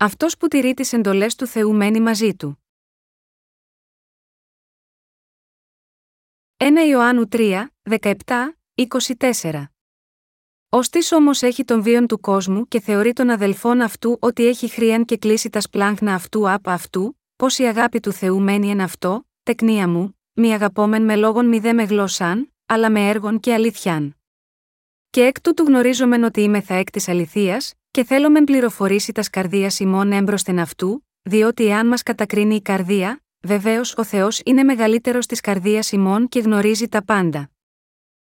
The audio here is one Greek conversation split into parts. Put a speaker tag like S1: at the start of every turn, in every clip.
S1: Αυτός που τηρεί τις εντολές του Θεού μένει μαζί του. 1 Ιωάννου 3, 17, 24 Ωστή όμως έχει τον βίον του κόσμου και θεωρεί τον αδελφόν αυτού ότι έχει χρίαν και κλείσει τα σπλάγχνα αυτού απ' αυτού, πω η αγάπη του Θεού μένει εν αυτό, τεκνία μου, μη αγαπόμεν με λόγων μη δε με γλώσσαν, αλλά με έργων και αλήθιαν. Και εκ τούτου γνωρίζομεν ότι είμαι θα εκ της αληθείας, και θέλομεν πληροφορήσει τας καρδίας ημών έμπροσθεν αυτού, διότι εάν μας κατακρίνει η καρδία, βεβαίως ο Θεός είναι μεγαλύτερος της καρδίας ημών και γνωρίζει τα πάντα.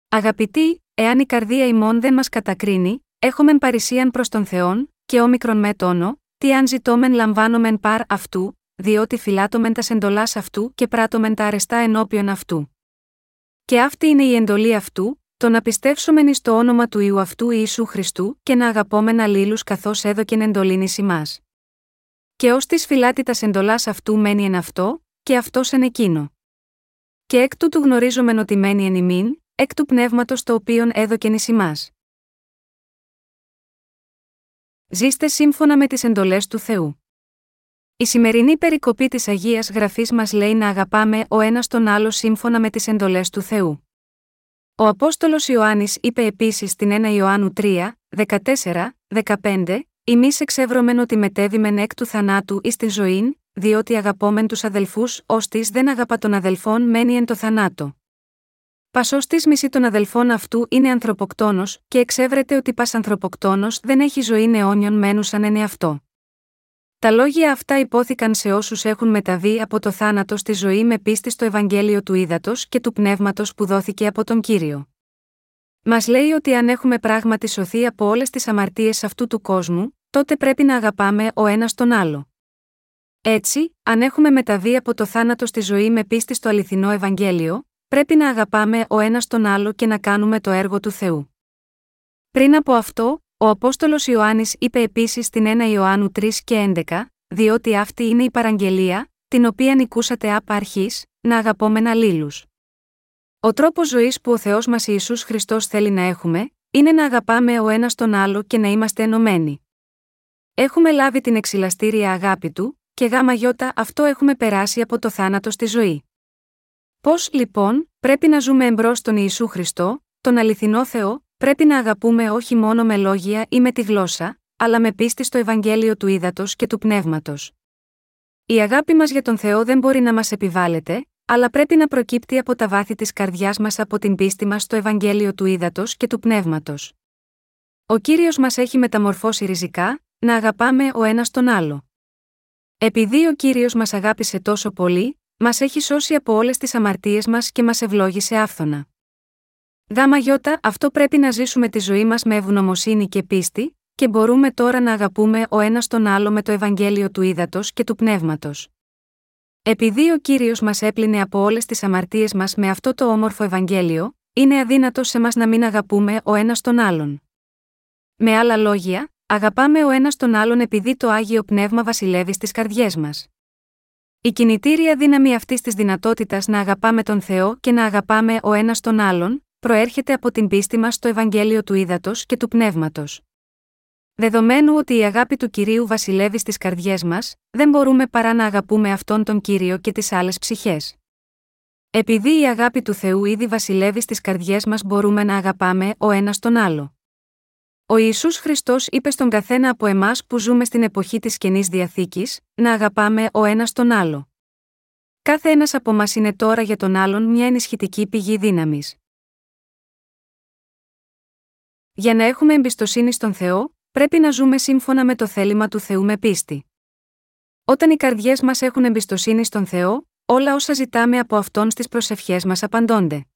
S1: Αγαπητοί, εάν η καρδία ημών δεν μας κατακρίνει, έχομεν παρησίαν προς τον Θεόν, και όμικρον με τόνο, τι αν ζητώμεν λαμβάνομεν παρ αυτού, διότι φυλάτωμεν τας εντολάς αυτού και πράττωμεν τα αρεστά ενώπιον αυτού. Και αυτή είναι η εντολή αυτού, το να πιστεύσομεν εις το όνομα του Ιού αυτού Ιησού Χριστού και να αγαπόμεν αλλήλους καθώς έδωκεν εντολήν εις ημάς. Και ως της φυλάτητας εντολάς αυτού μένει εν αυτό, και αυτός εν εκείνο. Και εκ τούτου γνωρίζομεν ότι μένει εν ημίν, εκ του πνεύματος το οποίον έδωκεν εις ημάς. Ζήστε σύμφωνα με τις εντολές του Θεού. Η σημερινή περικοπή της Αγίας Γραφής μας λέει να αγαπάμε ο ένας τον άλλο σύμφωνα με τις εντολές του Θεού. Ο Απόστολος Ιωάννης είπε επίσης στην 1 Ιωάννου 3, 14, 15, Εμείς εξεύρωμεν ότι μετέβημεν εκ του θανάτου εις τη ζωή, διότι αγαπόμεν τους αδελφούς, ώστε δεν αγαπά τον αδελφόν μένει εν το θανάτο. Πασός της μισή των αδελφών αυτού είναι ανθρωποκτόνος, και εξέβρεται ότι πας ανθρωποκτόνος δεν έχει ζωή αιώνιον μένουσαν εν εαυτό. Τα λόγια αυτά υπόθηκαν σε όσους έχουν μεταβεί από το θάνατο στη ζωή με πίστη στο Ευαγγέλιο του Ήδατος και του Πνεύματος που δόθηκε από τον κύριο. Μας λέει ότι αν έχουμε πράγματι σωθεί από όλες τις αμαρτίες αυτού του κόσμου, τότε πρέπει να αγαπάμε ο ένας τον άλλο. Έτσι, αν έχουμε μεταβεί από το θάνατο στη ζωή με πίστη στο αληθινό Ευαγγέλιο, πρέπει να αγαπάμε ο ένας τον άλλο και να κάνουμε το έργο του Θεού. Πριν από αυτό, ο Απόστολος Ιωάννης είπε επίσης στην 1 Ιωάννου 3 και 11, διότι αυτή είναι η παραγγελία, την οποία νικούσατε απ' αρχής, να αγαπώμεν αλλήλου. Ο τρόπος ζωής που ο Θεός μας Ιησούς Χριστός θέλει να έχουμε, είναι να αγαπάμε ο ένας τον άλλο και να είμαστε ενωμένοι. Έχουμε λάβει την εξυλαστήρια αγάπη του, και γάμα γιώτα αυτό έχουμε περάσει από το θάνατο στη ζωή. Πώς, λοιπόν, πρέπει να ζούμε εμπρός τον Ιησού Χριστό, τον αληθινό Θεό, πρέπει να αγαπούμε όχι μόνο με λόγια ή με τη γλώσσα, αλλά με πίστη στο Ευαγγέλιο του Ήδατος και του Πνεύματος. Η αγάπη μας για τον Θεό δεν μπορεί να μας επιβάλλεται, αλλά πρέπει να προκύπτει από τα βάθη της καρδιάς μας από την πίστη μας στο Ευαγγέλιο του Ήδατος και του Πνεύματος. Ο κύριος μας έχει μεταμορφώσει ριζικά, να αγαπάμε ο ένας τον άλλο. Επειδή ο κύριος μας αγάπησε τόσο πολύ, μας έχει σώσει από όλες τις αμαρτίες μας και μας ευλόγησε άφθονα. Γάμα γιώτα, αυτό πρέπει να ζήσουμε τη ζωή μας με ευγνωμοσύνη και πίστη, και μπορούμε τώρα να αγαπούμε ο ένας τον άλλο με το Ευαγγέλιο του Ήδατος και του Πνεύματος. Επειδή ο κύριος μας έπλυνε από όλες τις αμαρτίες μας με αυτό το όμορφο Ευαγγέλιο, είναι αδύνατο σε μας να μην αγαπούμε ο ένας τον άλλον. Με άλλα λόγια, αγαπάμε ο ένας τον άλλον επειδή το άγιο πνεύμα βασιλεύει στις καρδιές μας. Η κινητήρια δύναμη αυτής της δυνατότητας να αγαπάμε τον Θεό και να αγαπάμε ο ένας τον άλλον, προέρχεται από την πίστη μας στο Ευαγγέλιο του Ήδατος και του Πνεύματος. Δεδομένου ότι η αγάπη του κυρίου βασιλεύει στις καρδιές μας, δεν μπορούμε παρά να αγαπούμε αυτόν τον κύριο και τις άλλες ψυχές. Επειδή η αγάπη του Θεού ήδη βασιλεύει στις καρδιές μας, μπορούμε να αγαπάμε ο ένας τον άλλο. Ο Ιησούς Χριστός είπε στον καθένα από εμάς που ζούμε στην εποχή της καινής διαθήκης, να αγαπάμε ο ένας τον άλλο. Κάθε ένας από εμά είναι τώρα για τον άλλον μια ενισχυτική πηγή δύναμης. Για να έχουμε εμπιστοσύνη στον Θεό, πρέπει να ζούμε σύμφωνα με το θέλημα του Θεού με πίστη. Όταν οι καρδιές μας έχουν εμπιστοσύνη στον Θεό, όλα όσα ζητάμε από αυτόν στις προσευχές μας απαντώνται.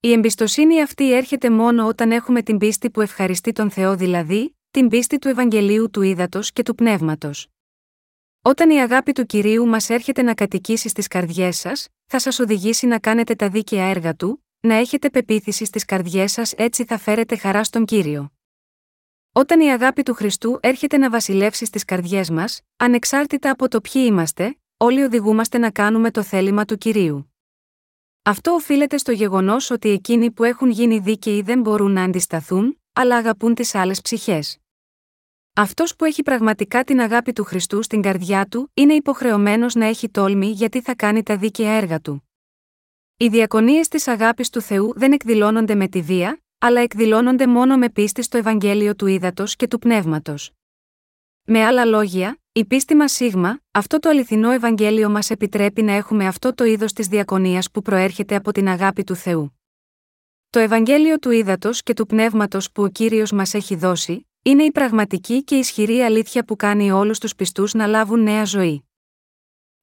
S1: Η εμπιστοσύνη αυτή έρχεται μόνο όταν έχουμε την πίστη που ευχαριστεί τον Θεό, δηλαδή, την πίστη του Ευαγγελίου του Ήδατος και του Πνεύματος. Όταν η αγάπη του κυρίου μας έρχεται να κατοικήσει στις καρδιές σας, θα σας οδηγήσει να κάνετε τα δίκαια έργα του, να έχετε πεποίθηση στις καρδιές σας έτσι θα φέρετε χαρά στον κύριο. Όταν η αγάπη του Χριστού έρχεται να βασιλεύσει στις καρδιές μας, ανεξάρτητα από το ποιοι είμαστε, όλοι οδηγούμαστε να κάνουμε το θέλημα του κυρίου. Αυτό οφείλεται στο γεγονός ότι εκείνοι που έχουν γίνει δίκαιοι δεν μπορούν να αντισταθούν, αλλά αγαπούν τις άλλες ψυχές. Αυτός που έχει πραγματικά την αγάπη του Χριστού στην καρδιά του, είναι υποχρεωμένος να έχει τόλμη γιατί θα κάνει τα δίκαια έργα του. Οι διακονίες της αγάπης του Θεού δεν εκδηλώνονται με τη βία, αλλά εκδηλώνονται μόνο με πίστη στο Ευαγγέλιο του Ήδατος και του Πνεύματος. Με άλλα λόγια, η πίστη μας σίγμα, αυτό το αληθινό Ευαγγέλιο μας επιτρέπει να έχουμε αυτό το είδος της διακονίας που προέρχεται από την αγάπη του Θεού. Το Ευαγγέλιο του Ήδατος και του Πνεύματος που ο κύριος μας έχει δώσει, είναι η πραγματική και ισχυρή αλήθεια που κάνει όλους τους πιστούς να λάβουν νέα ζωή.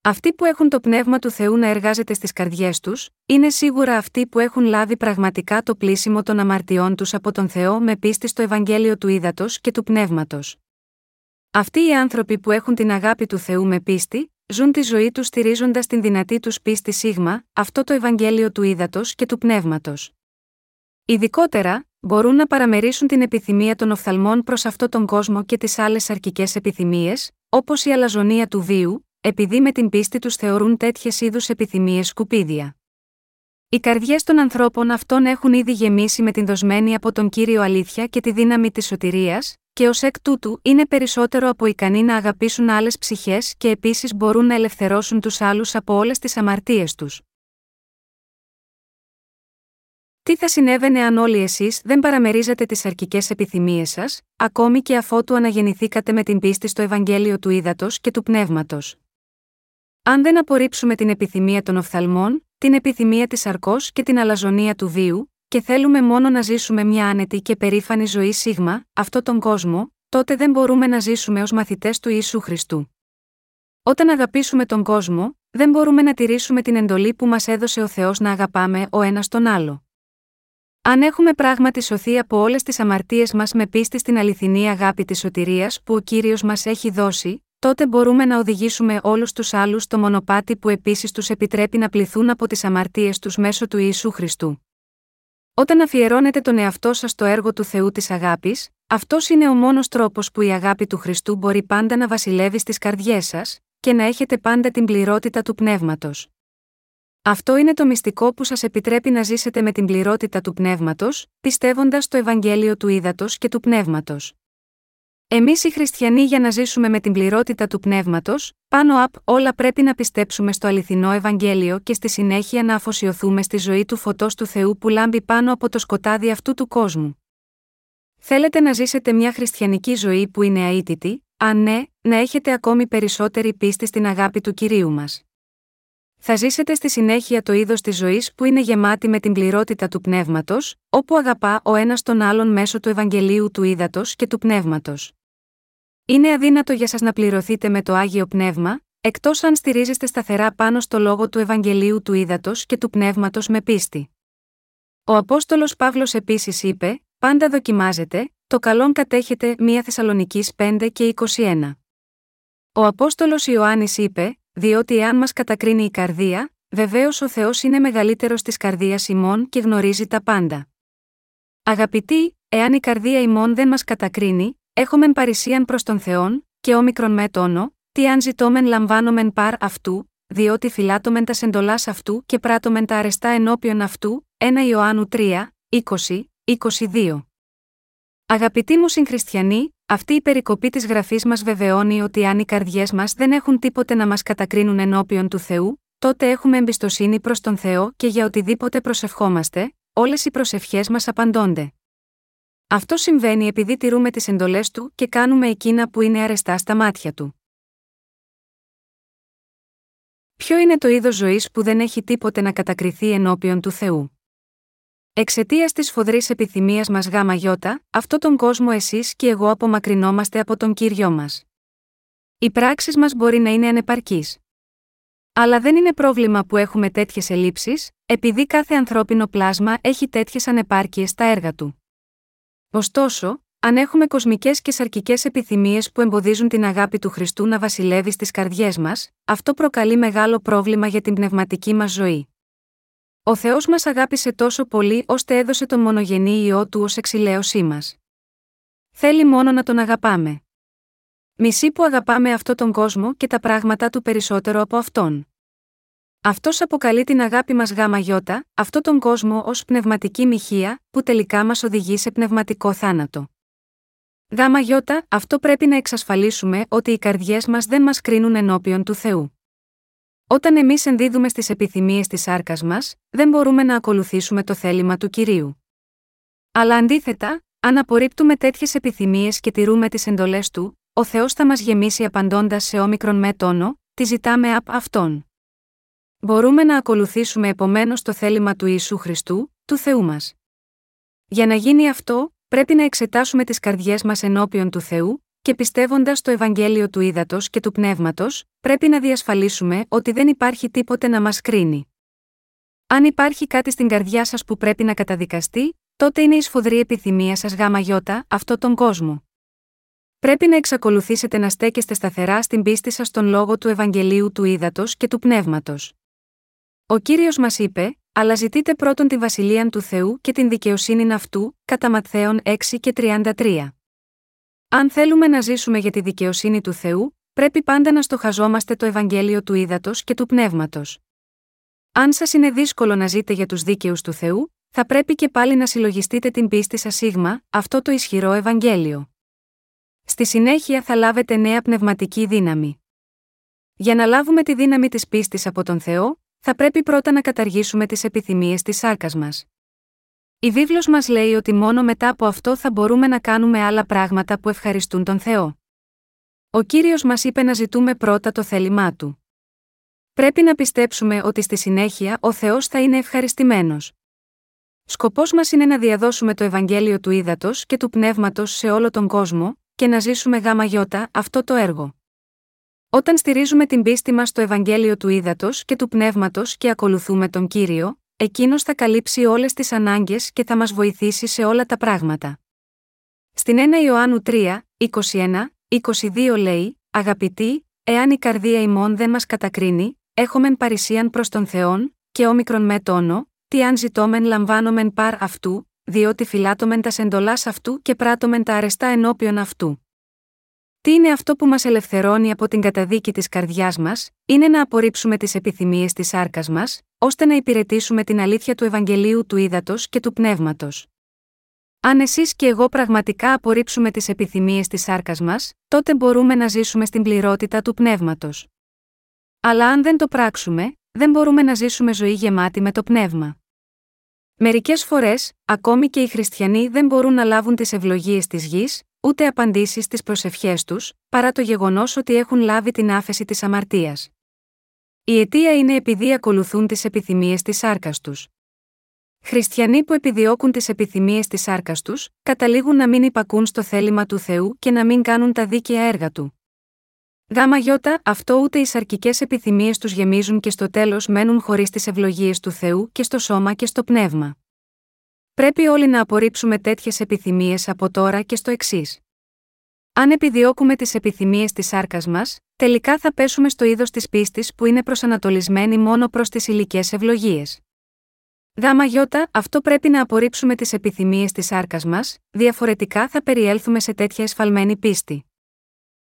S1: Αυτοί που έχουν το πνεύμα του Θεού να εργάζεται στις καρδιές τους, είναι σίγουρα αυτοί που έχουν λάβει πραγματικά το πλήσιμο των αμαρτιών τους από τον Θεό με πίστη στο Ευαγγέλιο του Ήδατος και του Πνεύματος. Αυτοί οι άνθρωποι που έχουν την αγάπη του Θεού με πίστη, ζουν τη ζωή τους στηρίζοντας την δυνατή τους πίστη σίγμα, αυτό το Ευαγγέλιο του Ήδατος και του Πνεύματος. Ειδικότερα, μπορούν να παραμερίσουν την επιθυμία των οφθαλμών προς αυτόν τον κόσμο και τις άλλες αρκικέ επιθυμίες, όπως η αλαζονία του βίου, επειδή με την πίστη τους θεωρούν τέτοιες είδους επιθυμίες σκουπίδια. Οι καρδιές των ανθρώπων αυτών έχουν ήδη γεμίσει με την δοσμένη από τον κύριο αλήθεια και τη δύναμη της σωτηρίας, και ως εκ τούτου είναι περισσότερο από ικανοί να αγαπήσουν άλλες ψυχές και επίσης μπορούν να ελευθερώσουν τους άλλους από όλες τις αμαρτίες τους. Τι θα συνέβαινε αν όλοι εσείς δεν παραμερίζατε τις αρκικέ επιθυμίες σας, ακόμη και αφότου αναγεννηθήκατε με την πίστη στο Ευαγγέλιο του Ήδατος και του Πνεύματος; Αν δεν απορρίψουμε την επιθυμία των οφθαλμών, την επιθυμία της αρκό και την αλαζονία του βίου, και θέλουμε μόνο να ζήσουμε μια άνετη και περήφανη ζωή σίγμα, αυτό τον κόσμο, τότε δεν μπορούμε να ζήσουμε ως μαθητές του Ιησού Χριστού. Όταν αγαπήσουμε τον κόσμο, δεν μπορούμε να τηρήσουμε την εντολή που μας έδωσε ο Θεός να αγαπάμε ο ένας τον άλλο. Αν έχουμε πράγματι σωθεί από όλες τις αμαρτίες μας με πίστη στην αληθινή αγάπη της σωτηρίας που ο κύριος μας έχει δώσει, τότε μπορούμε να οδηγήσουμε όλους τους άλλους στο μονοπάτι που επίσης τους επιτρέπει να πληθούν από τις αμαρτίες τους μέσω του Ιησού Χριστού. Όταν αφιερώνετε τον εαυτό σας στο έργο του Θεού της αγάπης, αυτός είναι ο μόνος τρόπος που η αγάπη του Χριστού μπορεί πάντα να βασιλεύει στις καρδιές σας, και να έχετε πάντα την πληρότητα του πνεύματος. Αυτό είναι το μυστικό που σας επιτρέπει να ζήσετε με την πληρότητα του πνεύματος, πιστεύοντας το Ευαγγέλιο του Ήδατος και του πνεύματος. Εμείς οι χριστιανοί για να ζήσουμε με την πληρότητα του πνεύματος, πάνω απ' όλα πρέπει να πιστέψουμε στο αληθινό Ευαγγέλιο και στη συνέχεια να αφοσιωθούμε στη ζωή του φωτός του Θεού που λάμπει πάνω από το σκοτάδι αυτού του κόσμου. Θέλετε να ζήσετε μια χριστιανική ζωή που είναι αίτητη, αν ναι, να έχετε ακόμη περισσότερη πίστη στην αγάπη του κυρίου μας. Θα ζήσετε στη συνέχεια το είδος της ζωής που είναι γεμάτη με την πληρότητα του πνεύματος, όπου αγαπά ο ένας τον άλλον μέσω του Ευαγγελίου του Ήδατος και του πνεύματος. Είναι αδύνατο για σας να πληρωθείτε με το άγιο πνεύμα, εκτός αν στηρίζεστε σταθερά πάνω στο λόγο του Ευαγγελίου του Ήδατος και του πνεύματος με πίστη. Ο Απόστολος Παύλος επίσης είπε: Πάντα δοκιμάζετε, το καλόν κατέχετε 1 Θεσσαλονικής 5 και 21. Ο Απόστολος Ιωάννης είπε: Διότι εάν μας κατακρίνει η καρδία, βεβαίως ο Θεός είναι μεγαλύτερος της καρδίας ημών και γνωρίζει τα πάντα. Αγαπητοί, εάν η καρδία ημών δεν μας κατακρίνει, Έχομεν παρησίαν προς τον Θεόν, και όμικρον με τόνο, τι αν ζητώμεν λαμβάνομεν παρ αυτού, διότι φυλάτωμεν τας σεντολά αυτού και πράττωμεν τα αρεστά ενώπιον αυτού, 1 Ιωάννου 3, 20, 22. Αγαπητοί μου συγχριστιανοί, αυτή η περικοπή της γραφής μας βεβαιώνει ότι αν οι καρδιές μας δεν έχουν τίποτε να μας κατακρίνουν ενώπιον του Θεού, τότε έχουμε εμπιστοσύνη προς τον Θεό και για οτιδήποτε προσευχόμαστε, όλες οι προσευχές μας απαντώνται. Αυτό συμβαίνει επειδή τηρούμε τις εντολές του και κάνουμε εκείνα που είναι αρεστά στα μάτια του. Ποιο είναι το είδος ζωής που δεν έχει τίποτε να κατακριθεί ενώπιον του Θεού; Εξαιτίας της φοδρής επιθυμίας μας γάμα γιώτα, αυτό τον κόσμο εσείς και εγώ απομακρυνόμαστε από τον κύριο μας. Οι πράξεις μας μπορεί να είναι ανεπαρκείς. Αλλά δεν είναι πρόβλημα που έχουμε τέτοιες ελλείψεις, επειδή κάθε ανθρώπινο πλάσμα έχει τέτοιες ανεπάρκειες στα έργα του. Ωστόσο, αν έχουμε κοσμικές και σαρκικές επιθυμίες που εμποδίζουν την αγάπη του Χριστού να βασιλεύει στις καρδιές μας, αυτό προκαλεί μεγάλο πρόβλημα για την πνευματική μας ζωή. Ο Θεός μας αγάπησε τόσο πολύ ώστε έδωσε τον μονογενή ιό του ως εξηλαίωσή μας. Θέλει μόνο να τον αγαπάμε. Μισή που αγαπάμε αυτόν τον κόσμο και τα πράγματα του περισσότερο από αυτόν. Αυτός αποκαλεί την αγάπη μας γάμα γιώτα, αυτόν τον κόσμο ως πνευματική μοιχεία, που τελικά μας οδηγεί σε πνευματικό θάνατο. Γάμα γιώτα, αυτό πρέπει να εξασφαλίσουμε ότι οι καρδιές μας δεν μας κρίνουν ενώπιον του Θεού. Όταν εμείς ενδίδουμε στις επιθυμίες της σάρκας μας, δεν μπορούμε να ακολουθήσουμε το θέλημα του κυρίου. Αλλά αντίθετα, αν απορρίπτουμε τέτοιες επιθυμίες και τηρούμε τις εντολές του, ο Θεός θα μας γεμίσει απαντώντας σε όμικρον με τόνο, τι ζητάμε από αυτόν. Μπορούμε να ακολουθήσουμε επομένως το θέλημα του Ιησού Χριστού, του Θεού μας. Για να γίνει αυτό, πρέπει να εξετάσουμε τις καρδιές μας ενώπιον του Θεού, και πιστεύοντας το Ευαγγέλιο του Ήδατος και του Πνεύματος, πρέπει να διασφαλίσουμε ότι δεν υπάρχει τίποτε να μας κρίνει. Αν υπάρχει κάτι στην καρδιά σας που πρέπει να καταδικαστεί, τότε είναι η σφοδρή επιθυμία σας γάμα γιώτα, αυτό τον κόσμο. Πρέπει να εξακολουθήσετε να στέκεστε σταθερά στην πίστη σας στον λόγο του Ευαγγελίου του Ήδατος και του Πνεύματος. Ο κύριος μας είπε: Αλλά ζητείτε πρώτον τη βασιλεία του Θεού και την δικαιοσύνη αυτού, κατά Ματθαίων 6 και 33. Αν θέλουμε να ζήσουμε για τη δικαιοσύνη του Θεού, πρέπει πάντα να στοχαζόμαστε το Ευαγγέλιο του Ήδατος και του Πνεύματος. Αν σας είναι δύσκολο να ζείτε για τους δίκαιους του Θεού, θα πρέπει και πάλι να συλλογιστείτε την πίστη σας σίγμα, αυτό το ισχυρό Ευαγγέλιο. Στη συνέχεια θα λάβετε νέα πνευματική δύναμη. Για να λάβουμε τη δύναμη της πίστης από τον Θεό, θα πρέπει πρώτα να καταργήσουμε τις επιθυμίες της σάρκα μας. Η βίβλος μας λέει ότι μόνο μετά από αυτό θα μπορούμε να κάνουμε άλλα πράγματα που ευχαριστούν τον Θεό. Ο Κύριος μας είπε να ζητούμε πρώτα το θέλημά Του. Πρέπει να πιστέψουμε ότι στη συνέχεια ο Θεός θα είναι ευχαριστημένος. Σκοπός μας είναι να διαδώσουμε το Ευαγγέλιο του Ήδατος και του Πνεύματος σε όλο τον κόσμο και να ζήσουμε γάμα γιώτα αυτό το έργο. Όταν στηρίζουμε την πίστη μας στο Ευαγγέλιο του Ήδατος και του Πνεύματος και ακολουθούμε τον κύριο, εκείνος θα καλύψει όλες τις ανάγκες και θα μας βοηθήσει σε όλα τα πράγματα. Στην 1 Ιωάννου 3, 21, 22 λέει: Αγαπητοί, εάν η καρδία ημών δεν μας κατακρίνει, έχομεν παρησίαν προς τον Θεόν, και όμικρον με τόνο, τι αν ζητώμεν λαμβάνομεν παρ αυτού, διότι φυλάτωμεν τας σεντολά αυτού και πράττωμεν τα αρεστά ενώπιον αυτού. Τι είναι αυτό που μας ελευθερώνει από την καταδίκη της καρδιάς μας, είναι να απορρίψουμε τις επιθυμίες της άρκα μας, ώστε να υπηρετήσουμε την αλήθεια του Ευαγγελίου του Ήδατος και του Πνεύματος. Αν εσείς και εγώ πραγματικά απορρίψουμε τις επιθυμίες της άρκα μας, τότε μπορούμε να ζήσουμε στην πληρότητα του Πνεύματος. Αλλά αν δεν το πράξουμε, δεν μπορούμε να ζήσουμε ζωή γεμάτη με το Πνεύμα. Μερικές φορές, ακόμη και οι χριστιανοί δεν μπορούν να λάβουν τις ευλογίες της γης, ούτε απαντήσεις στις προσευχές τους, παρά το γεγονός ότι έχουν λάβει την άφεση της αμαρτίας. Η αιτία είναι επειδή ακολουθούν τις επιθυμίες της σάρκας τους. Χριστιανοί που επιδιώκουν τις επιθυμίες της σάρκας τους, καταλήγουν να μην υπακούν στο θέλημα του Θεού και να μην κάνουν τα δίκαια έργα του. Γάμα γιώτα, αυτό ούτε οι σαρκικές επιθυμίες τους γεμίζουν και στο τέλος μένουν χωρίς τις ευλογίες του Θεού και στο σώμα και στο πνεύμα. Πρέπει όλοι να απορρίψουμε τέτοιες επιθυμίες από τώρα και στο εξής. Αν επιδιώκουμε τις επιθυμίες της σάρκας μας, τελικά θα πέσουμε στο είδος της πίστης που είναι προσανατολισμένη μόνο προς τις υλικές ευλογίες. Γάμα γιώτα, αυτό πρέπει να απορρίψουμε τις επιθυμίες της σάρκας μας, διαφορετικά θα περιέλθουμε σε τέτοια εσφαλμένη πίστη.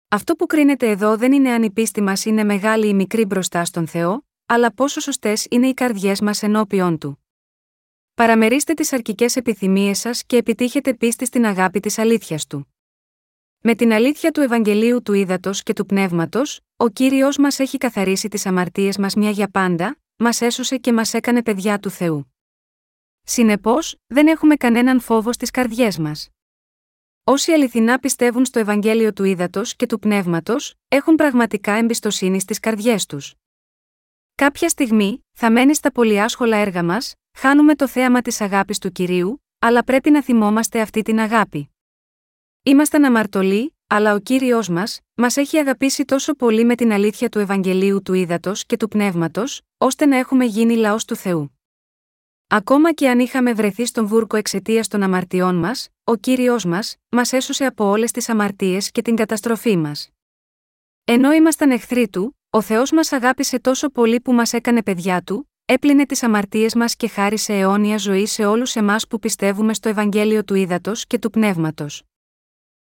S1: Αυτό που κρίνεται εδώ δεν είναι αν η πίστη μας είναι μεγάλη ή μικρή μπροστά στον Θεό, αλλά πόσο σωστές είναι οι καρδιές μας ενώπιον του. Παραμερίστε τις αρκικέ επιθυμίες σας και επιτύχετε πίστη στην αγάπη της αλήθειας του. Με την αλήθεια του Ευαγγελίου του Ήδατος και του Πνεύματος, ο κύριος μας έχει καθαρίσει τις αμαρτίες μας μια για πάντα, μας έσωσε και μας έκανε παιδιά του Θεού. Συνεπώς, δεν έχουμε κανέναν φόβο στις καρδιές μας. Όσοι αληθινά πιστεύουν στο Ευαγγέλιο του Ήδατος και του Πνεύματος, έχουν πραγματικά εμπιστοσύνη στις καρδιές τους. Κάποια στιγμή, θα μένει στα πολυάσχολα έργα μας, χάνουμε το θέαμα της αγάπης του κυρίου, αλλά πρέπει να θυμόμαστε αυτή την αγάπη. Ήμασταν αμαρτωλοί, αλλά ο κύριος μας, μας έχει αγαπήσει τόσο πολύ με την αλήθεια του Ευαγγελίου του Ήδατος και του Πνεύματος, ώστε να έχουμε γίνει λαός του Θεού. Ακόμα και αν είχαμε βρεθεί στον βούρκο εξαιτίας των αμαρτιών μας, ο κύριος μας, μας έσωσε από όλες τις αμαρτίες και την καταστροφή μας. Ενώ ήμασταν εχθροί του, ο Θεός μας αγάπησε τόσο πολύ που μας έκανε παιδιά του, έπλυνε τις αμαρτίες μας και χάρισε αιώνια ζωή σε όλους εμάς που πιστεύουμε στο Ευαγγέλιο του Ήδατος και του Πνεύματος.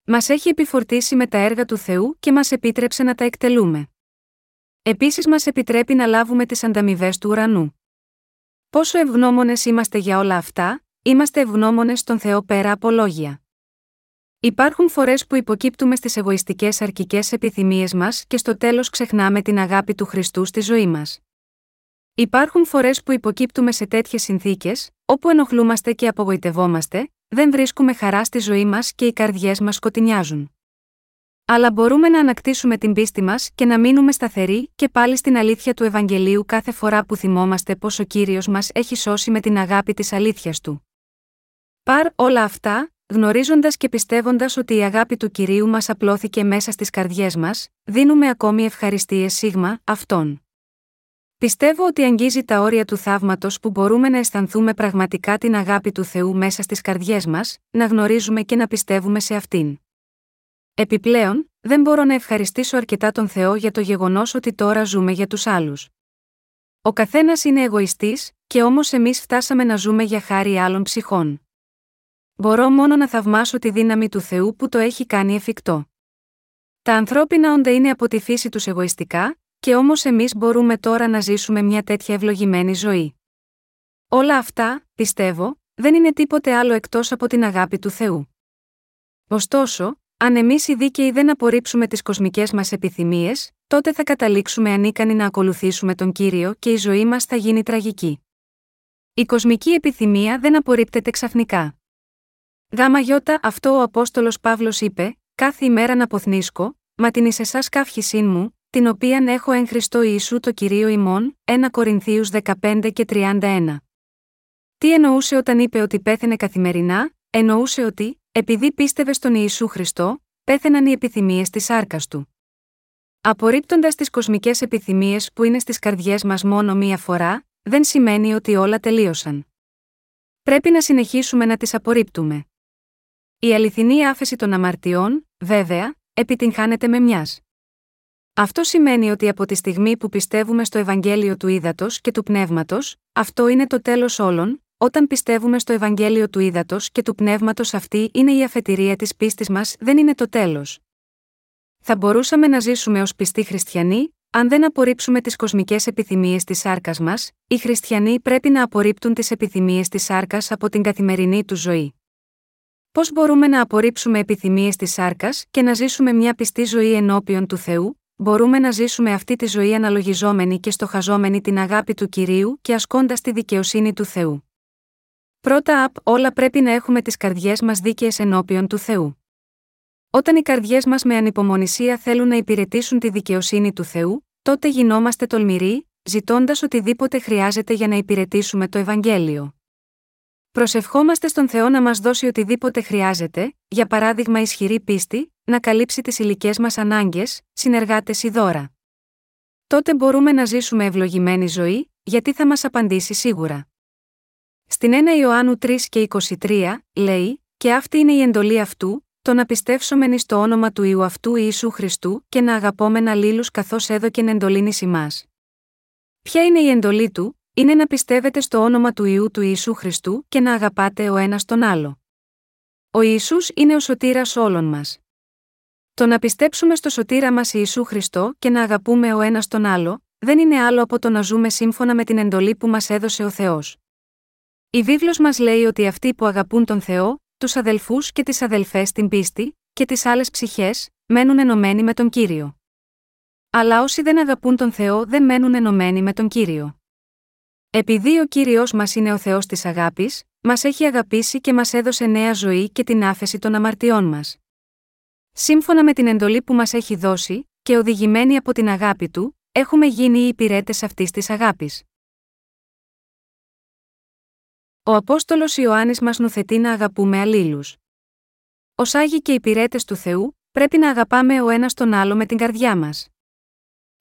S1: Μας έχει επιφορτήσει με τα έργα του Θεού και μας επίτρεψε να τα εκτελούμε. Επίσης μας επιτρέπει να λάβουμε τις ανταμοιβές του ουρανού. Πόσο ευγνώμονες είμαστε για όλα αυτά, είμαστε ευγνώμονες στον Θεό πέρα από λόγια. Υπάρχουν φορές που υποκύπτουμε στις εγωιστικές αρκικέ επιθυμίες μας και στο τέλος ξεχνάμε την αγάπη του Χριστού στη ζωή μας. Υπάρχουν φορές που υποκύπτουμε σε τέτοιες συνθήκες, όπου ενοχλούμαστε και απογοητευόμαστε, δεν βρίσκουμε χαρά στη ζωή μας και οι καρδιές μας σκοτεινιάζουν. Αλλά μπορούμε να ανακτήσουμε την πίστη μας και να μείνουμε σταθεροί και πάλι στην αλήθεια του Ευαγγελίου κάθε φορά που θυμόμαστε πως ο κύριος μας έχει σώσει με την αγάπη της αλήθειας του. Παρ όλα αυτά, γνωρίζοντας και πιστεύοντας ότι η αγάπη του κυρίου μας απλώθηκε μέσα στις καρδιές μας, δίνουμε ακόμη ευχαριστίες σίγμα αυτόν. Πιστεύω ότι αγγίζει τα όρια του θαύματος που μπορούμε να αισθανθούμε πραγματικά την αγάπη του Θεού μέσα στις καρδιές μας, να γνωρίζουμε και να πιστεύουμε σε αυτήν. Επιπλέον, δεν μπορώ να ευχαριστήσω αρκετά τον Θεό για το γεγονός ότι τώρα ζούμε για τους άλλους. Ο καθένας είναι εγωιστής, και όμως εμείς φτάσαμε να ζούμε για χάρη άλλων ψυχών. Μπορώ μόνο να θαυμάσω τη δύναμη του Θεού που το έχει κάνει εφικτό. Τα ανθρώπινα όντα είναι από τη φύση τους εγωιστικά, και όμως εμείς μπορούμε τώρα να ζήσουμε μια τέτοια ευλογημένη ζωή. Όλα αυτά, πιστεύω, δεν είναι τίποτε άλλο εκτός από την αγάπη του Θεού. Ωστόσο, αν εμείς οι δίκαιοι δεν απορρίψουμε τις κοσμικές μας επιθυμίες, τότε θα καταλήξουμε ανίκανοι να ακολουθήσουμε τον κύριο και η ζωή μας θα γίνει τραγική. Η κοσμική επιθυμία δεν απορρίπτεται ξαφνικά. Γάμα γιώτα αυτό ο Απόστολος Παύλος είπε: Κάθε ημέρα να ποθνίσκω, μα την εις εσάς καύχησήν μου, την οποίαν έχω εν Χριστώ Ιησού το Κυρίο ημών, 1 Κορινθίους 15 και 31. Τι εννοούσε όταν είπε ότι πέθαινε καθημερινά, εννοούσε ότι, επειδή πίστευε στον Ιησού Χριστό, πέθαιναν οι επιθυμίες της άρκας του. Απορρίπτοντας τις κοσμικές επιθυμίες που είναι στις καρδιές μας μόνο μία φορά, δεν σημαίνει ότι όλα τελείωσαν. Πρέπει να συνεχίσουμε να τις απορρίπτουμε. Η αληθινή άφεση των αμαρτιών, βέβαια, επιτυγχάνεται με μιας. Αυτό σημαίνει ότι από τη στιγμή που πιστεύουμε στο Ευαγγέλιο του Ήδατος και του Πνεύματος, αυτό είναι το τέλος όλων, όταν πιστεύουμε στο Ευαγγέλιο του Ήδατος και του Πνεύματος αυτή είναι η αφετηρία της πίστης μας, δεν είναι το τέλος. Θα μπορούσαμε να ζήσουμε ως πιστοί χριστιανοί, αν δεν απορρίψουμε τις κοσμικές επιθυμίες της σάρκας μας, οι χριστιανοί πρέπει να απορρίπτουν τις επιθυμίες της σάρκας από την καθημερινή του ζωή. Πώς μπορούμε να απορρίψουμε επιθυμίες της σάρκας και να ζήσουμε μια πιστή ζωή ενώπιον του Θεού, μπορούμε να ζήσουμε αυτή τη ζωή αναλογιζόμενη και στοχαζόμενη την αγάπη του κυρίου και ασκώντας τη δικαιοσύνη του Θεού. Πρώτα απ' όλα πρέπει να έχουμε τις καρδιές μας δίκαιες ενώπιον του Θεού. Όταν οι καρδιές μας με ανυπομονησία θέλουν να υπηρετήσουν τη δικαιοσύνη του Θεού, τότε γινόμαστε τολμηροί, ζητώντας οτιδήποτε χρειάζεται για να υπηρετήσουμε το Ευαγγέλιο. Προσευχόμαστε στον Θεό να μας δώσει οτιδήποτε χρειάζεται, για παράδειγμα ισχυρή πίστη, να καλύψει τις υλικέ μας ανάγκες, συνεργάτες ή δώρα. Τότε μπορούμε να ζήσουμε ευλογημένη ζωή, γιατί θα μας απαντήσει σίγουρα. Στην 1 Ιωάννου 3 και 23, λέει: Και αυτή είναι η εντολή αυτού, το να πιστεύσομεν εις το όνομα του Ιού αυτού Ιησού Χριστού και να αγαπόμεν αλλήλους καθώς έδωκεν εντολήν εις ημάς. Ποια είναι η εντολή του, είναι να πιστεύετε στο όνομα του Ιού του Ιησού Χριστού και να αγαπάτε ο ένας τον άλλο. Ο Ιησούς είναι ο σωτήρας όλων μας. Το να πιστέψουμε στο σωτήρα μας Ιησού Χριστό και να αγαπούμε ο ένας τον άλλο, δεν είναι άλλο από το να ζούμε σύμφωνα με την εντολή που μας έδωσε ο Θεός. Η βίβλος μας λέει ότι αυτοί που αγαπούν τον Θεό, τους αδελφούς και τις αδελφές στην πίστη, και τις άλλες ψυχές, μένουν ενωμένοι με τον Κύριο. Αλλά όσοι δεν αγαπούν τον Θεό δεν μένουν ενωμένοι με τον Κύριο. Επειδή ο κύριος μας είναι ο Θεός της αγάπης, μας έχει αγαπήσει και μας έδωσε νέα ζωή και την άφεση των αμαρτιών μας. Σύμφωνα με την εντολή που μας έχει δώσει, και οδηγημένοι από την αγάπη του, έχουμε γίνει οι υπηρέτες αυτής της αγάπης. Ο Απόστολος Ιωάννης μας νουθετεί να αγαπούμε αλλήλους. Ω Άγιοι και υπηρέτες του Θεού, πρέπει να αγαπάμε ο ένας τον άλλο με την καρδιά μας.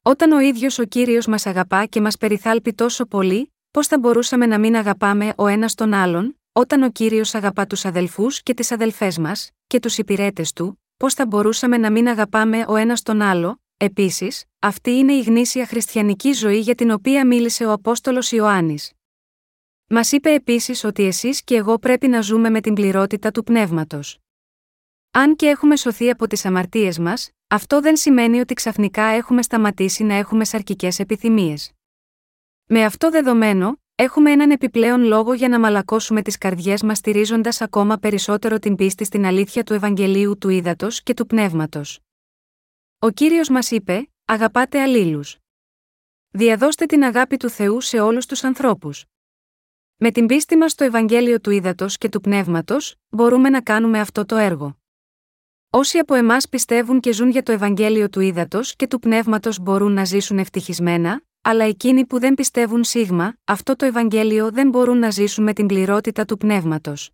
S1: Όταν ο ίδιος ο κύριος μας αγαπά και μας περιθάλπει τόσο πολύ, Πώς θα μπορούσαμε να μην αγαπάμε ο ένας τον άλλον, όταν ο κύριος αγαπά τους αδελφούς και τις αδελφές μας, και τους υπηρέτες του, πώς θα μπορούσαμε να μην αγαπάμε ο ένας τον άλλο, επίσης, αυτή είναι η γνήσια χριστιανική ζωή για την οποία μίλησε ο Απόστολος Ιωάννης. Μας είπε επίσης ότι εσείς και εγώ πρέπει να ζούμε με την πληρότητα του πνεύματος. Αν και έχουμε σωθεί από τις αμαρτίες μας, αυτό δεν σημαίνει ότι ξαφνικά έχουμε σταματήσει να έχουμε σαρκικές επιθυμίες. Με αυτό δεδομένο, έχουμε έναν επιπλέον λόγο για να μαλακώσουμε τις καρδιές μας στηρίζοντας ακόμα περισσότερο την πίστη στην αλήθεια του Ευαγγελίου του Ήδατος και του Πνεύματος. Ο κύριος μας είπε: Αγαπάτε αλλήλους. Διαδώστε την αγάπη του Θεού σε όλους τους ανθρώπους. Με την πίστη μας στο Ευαγγέλιο του Ήδατος και του Πνεύματος, μπορούμε να κάνουμε αυτό το έργο. Όσοι από εμάς πιστεύουν και ζουν για το Ευαγγέλιο του Ήδατος και του Πνεύματος μπορούν να ζήσουν ευτυχισμένα, αλλά εκείνοι που δεν πιστεύουν σίγμα, αυτό το Ευαγγέλιο δεν μπορούν να ζήσουν με την πληρότητα του πνεύματος.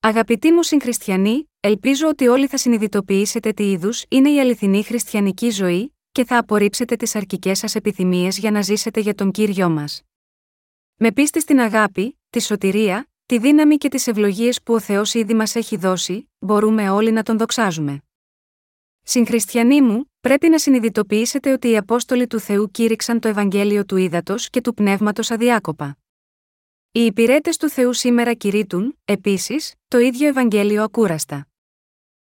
S1: Αγαπητοί μου συγχριστιανοί, ελπίζω ότι όλοι θα συνειδητοποιήσετε τι είδους είναι η αληθινή χριστιανική ζωή, και θα απορρίψετε τις αρκικέ σας επιθυμίες για να ζήσετε για τον κύριο μας. Με πίστη στην αγάπη, τη σωτηρία, τη δύναμη και τις ευλογίες που ο Θεός ήδη μας έχει δώσει, μπορούμε όλοι να τον δοξάζουμε. Συγχριστιανοί μου, πρέπει να συνειδητοποιήσετε ότι οι Απόστολοι του Θεού κήρυξαν το Ευαγγέλιο του Ήδατος και του Πνεύματος αδιάκοπα. Οι υπηρέτες του Θεού σήμερα κηρύττουν, επίσης, το ίδιο Ευαγγέλιο ακούραστα.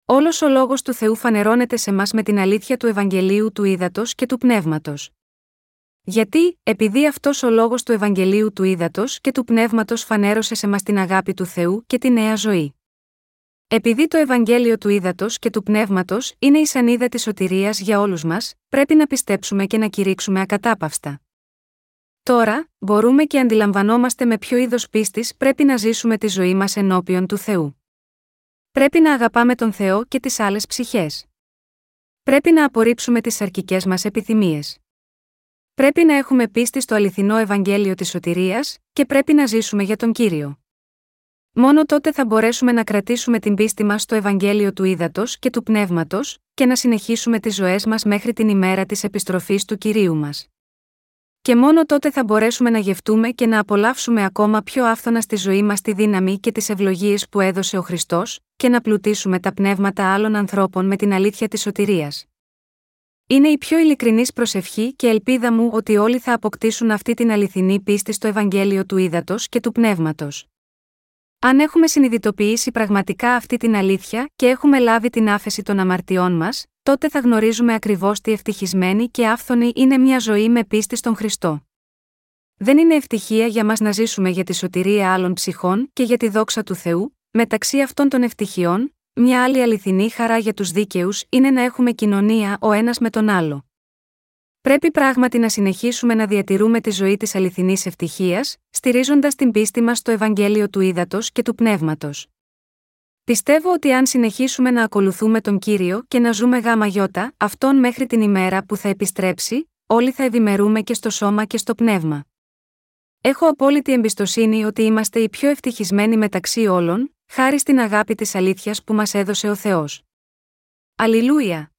S1: Όλος ο λόγος του Θεού φανερώνεται σε μας με την αλήθεια του Ευαγγελίου του Ήδατος και του Πνεύματος. Γιατί, επειδή αυτός ο λόγος του Ευαγγελίου του Ήδατος και του Πνεύματος φανέρωσε σε μας την αγάπη του Θεού και τη νέα ζωή. Επειδή το Ευαγγέλιο του Ήδατος και του Πνεύματος είναι η σανίδα της σωτηρίας για όλους μας, πρέπει να πιστέψουμε και να κηρύξουμε ακατάπαυστα. Τώρα, μπορούμε και αντιλαμβανόμαστε με ποιο είδος πίστης πρέπει να ζήσουμε τη ζωή μας ενώπιον του Θεού. Πρέπει να αγαπάμε τον Θεό και τις άλλες ψυχές. Πρέπει να απορρίψουμε τις αρκικέ μας επιθυμίες. Πρέπει να έχουμε πίστη στο αληθινό Ευαγγέλιο της σωτηρίας και πρέπει να ζήσουμε για τον κύριο. Μόνο τότε θα μπορέσουμε να κρατήσουμε την πίστη μας στο Ευαγγέλιο του Ήδατος και του Πνεύματος, και να συνεχίσουμε τις ζωές μας μέχρι την ημέρα της επιστροφής του κυρίου μας. Και μόνο τότε θα μπορέσουμε να γευτούμε και να απολαύσουμε ακόμα πιο άφθονα στη ζωή μας τη δύναμη και τις ευλογίες που έδωσε ο Χριστός, και να πλουτίσουμε τα πνεύματα άλλων ανθρώπων με την αλήθεια της σωτηρίας. Είναι η πιο ειλικρινής προσευχή και ελπίδα μου ότι όλοι θα αποκτήσουν αυτή την αληθινή πίστη στο Ευαγγέλιο του Ήδατος και του Πνεύματος. Αν έχουμε συνειδητοποιήσει πραγματικά αυτή την αλήθεια και έχουμε λάβει την άφεση των αμαρτιών μας, τότε θα γνωρίζουμε ακριβώς τι ευτυχισμένη και άφθονη είναι μια ζωή με πίστη στον Χριστό. Δεν είναι ευτυχία για μας να ζήσουμε για τη σωτηρία άλλων ψυχών και για τη δόξα του Θεού, μεταξύ αυτών των ευτυχιών, μια άλλη αληθινή χαρά για τους δίκαιους είναι να έχουμε κοινωνία ο ένας με τον άλλο. Πρέπει πράγματι να συνεχίσουμε να διατηρούμε τη ζωή της αληθινής ευτυχίας, στηρίζοντας την πίστη μας στο Ευαγγέλιο του Ήδατος και του Πνεύματος. Πιστεύω ότι αν συνεχίσουμε να ακολουθούμε τον κύριο και να ζούμε γάμα γιώτα, αυτόν μέχρι την ημέρα που θα επιστρέψει, όλοι θα ευημερούμε και στο σώμα και στο πνεύμα. Έχω απόλυτη εμπιστοσύνη ότι είμαστε οι πιο ευτυχισμένοι μεταξύ όλων, χάρη στην αγάπη της αλήθειας που μας έδωσε ο Θεός. Αλληλούια!